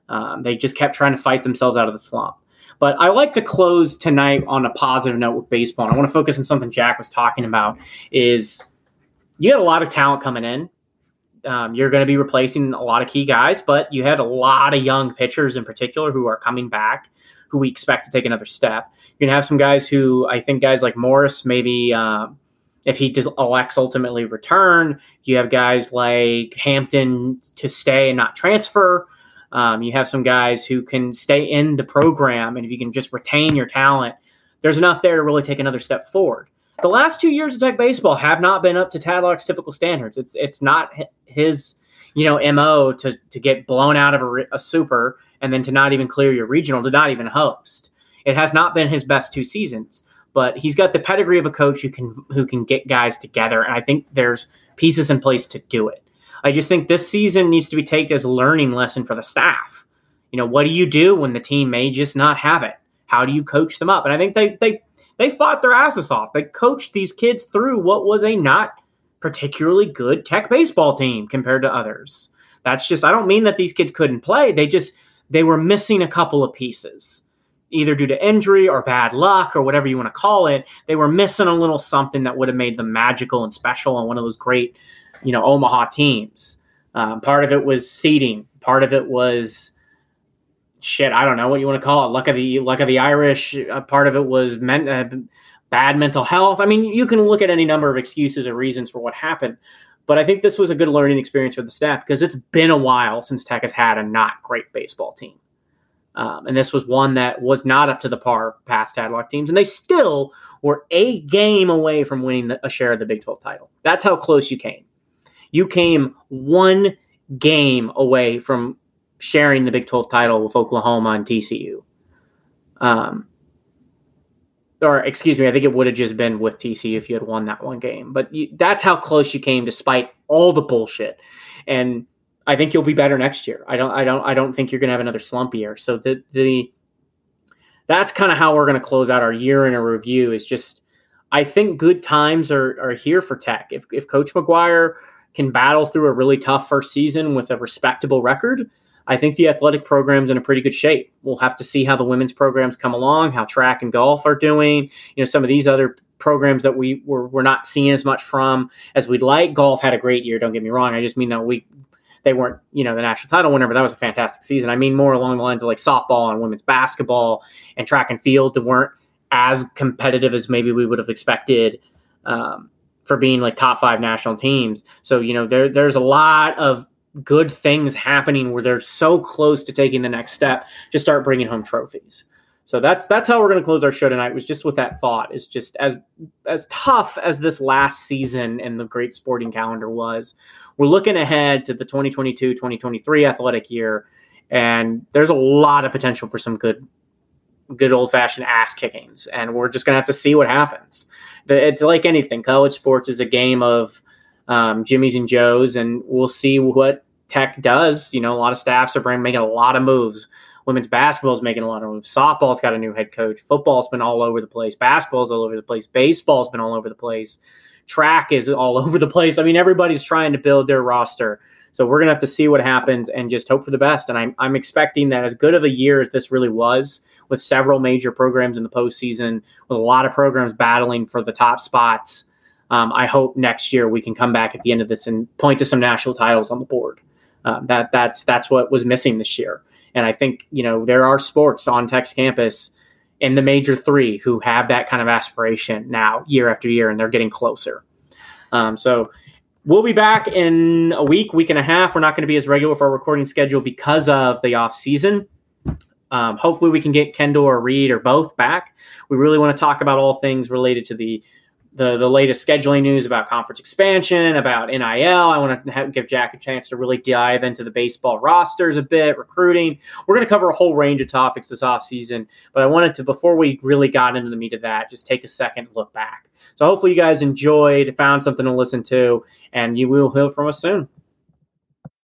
Um, they just kept trying to fight themselves out of the slump. But I like to close tonight on a positive note with baseball. And I want to focus on something Jack was talking about is you had a lot of talent coming in. Um, you're going to be replacing a lot of key guys, but you had a lot of young pitchers in particular who are coming back, who we expect to take another step. You're going to have some guys who I think guys like Morris, maybe um, if he does, elects ultimately return. You have guys like Hampton to stay and not transfer. Um, you have some guys who can stay in the program, and if you can just retain your talent, there's enough there to really take another step forward the last two years of Tech baseball have not been up to Tadlock's typical standards. It's it's not his you know mo to to get blown out of a, a, super and then to not even clear your regional to not even host. It has not been his best two seasons, but he's got the pedigree of a coach who can who can get guys together, and I think there's pieces in place to do it. I just think this season needs to be taken as a learning lesson for the staff. You know, what do you do when the team may just not have it? How do you coach them up? And I think they they they fought their asses off. They coached these kids through what was a not particularly good tech baseball team compared to others. That's just I don't mean that these kids couldn't play. They just they were missing a couple of pieces. Either due to injury or bad luck or whatever you want to call it, they were missing a little something that would have made them magical and special and one of those great, you know, Omaha teams. Um, part of it was seeding. Part of it was shit, I don't know what you want to call it. Luck of the luck of the Irish. A part of it was men, uh, bad mental health. I mean, you can look at any number of excuses or reasons for what happened. But I think this was a good learning experience for the staff because it's been a while since Tech has had a not great baseball team. Um, and this was one that was not up to the par past Tadlock teams. And they still were a game away from winning a share of the Big 12 title. That's how close you came. You came one game away from sharing the Big 12 title with Oklahoma and TCU. Um, or excuse me, I think it would have just been with TCU if you had won that one game. But you, that's how close you came, despite all the bullshit. And I think you'll be better next year. I don't, I don't, I don't think you're going to have another slump year. So the the that's kind of how we're going to close out our year in a review. Is just I think good times are, are here for Tech. If, if Coach McGuire can battle through a really tough first season with a respectable record, I think the athletic program's in a pretty good shape. We'll have to see how the women's programs come along, how track and golf are doing. You know, some of these other programs that we were, we're not seeing as much from as we'd like. Golf had a great year. Don't get me wrong. I just mean that we they weren't, you know, the national title winner, but that was a fantastic season. I mean more along the lines of like softball and women's basketball and track and field that weren't as competitive as maybe we would have expected um, for being like top five national teams. So you know there there's a lot of good things happening where they're so close to taking the next step to start bringing home trophies. So that's that's how we're going to close our show tonight. Was just with that thought. Is just as as tough as this last season and the great sporting calendar was. We're looking ahead to the 2022-2023 athletic year, and there's a lot of potential for some good good old fashioned ass kickings, and we're just gonna have to see what happens. It's like anything. College sports is a game of um, Jimmys and Joes, and we'll see what Tech does. You know, a lot of staffs are making a lot of moves. Women's basketball is making a lot of moves. Softball's got a new head coach. Football's been all over the place. Basketball's all over the place. Baseball's been all over the place. Track is all over the place. I mean, everybody's trying to build their roster. So we're gonna have to see what happens and just hope for the best. And I'm I'm expecting that as good of a year as this really was, with several major programs in the postseason, with a lot of programs battling for the top spots. Um, I hope next year we can come back at the end of this and point to some national titles on the board. Uh, that that's that's what was missing this year. And I think you know there are sports on Tech's campus in the major three who have that kind of aspiration now year after year, and they're getting closer. Um, so we'll be back in a week, week and a half. We're not going to be as regular for our recording schedule because of the off season. Um, hopefully, we can get Kendall or Reed or both back. We really want to talk about all things related to the the, the latest scheduling news about conference expansion, about NIL. I want to have, give Jack a chance to really dive into the baseball rosters a bit, recruiting. We're going to cover a whole range of topics this offseason, but I wanted to, before we really got into the meat of that, just take a second look back. So hopefully you guys enjoyed, found something to listen to, and you will hear from us soon.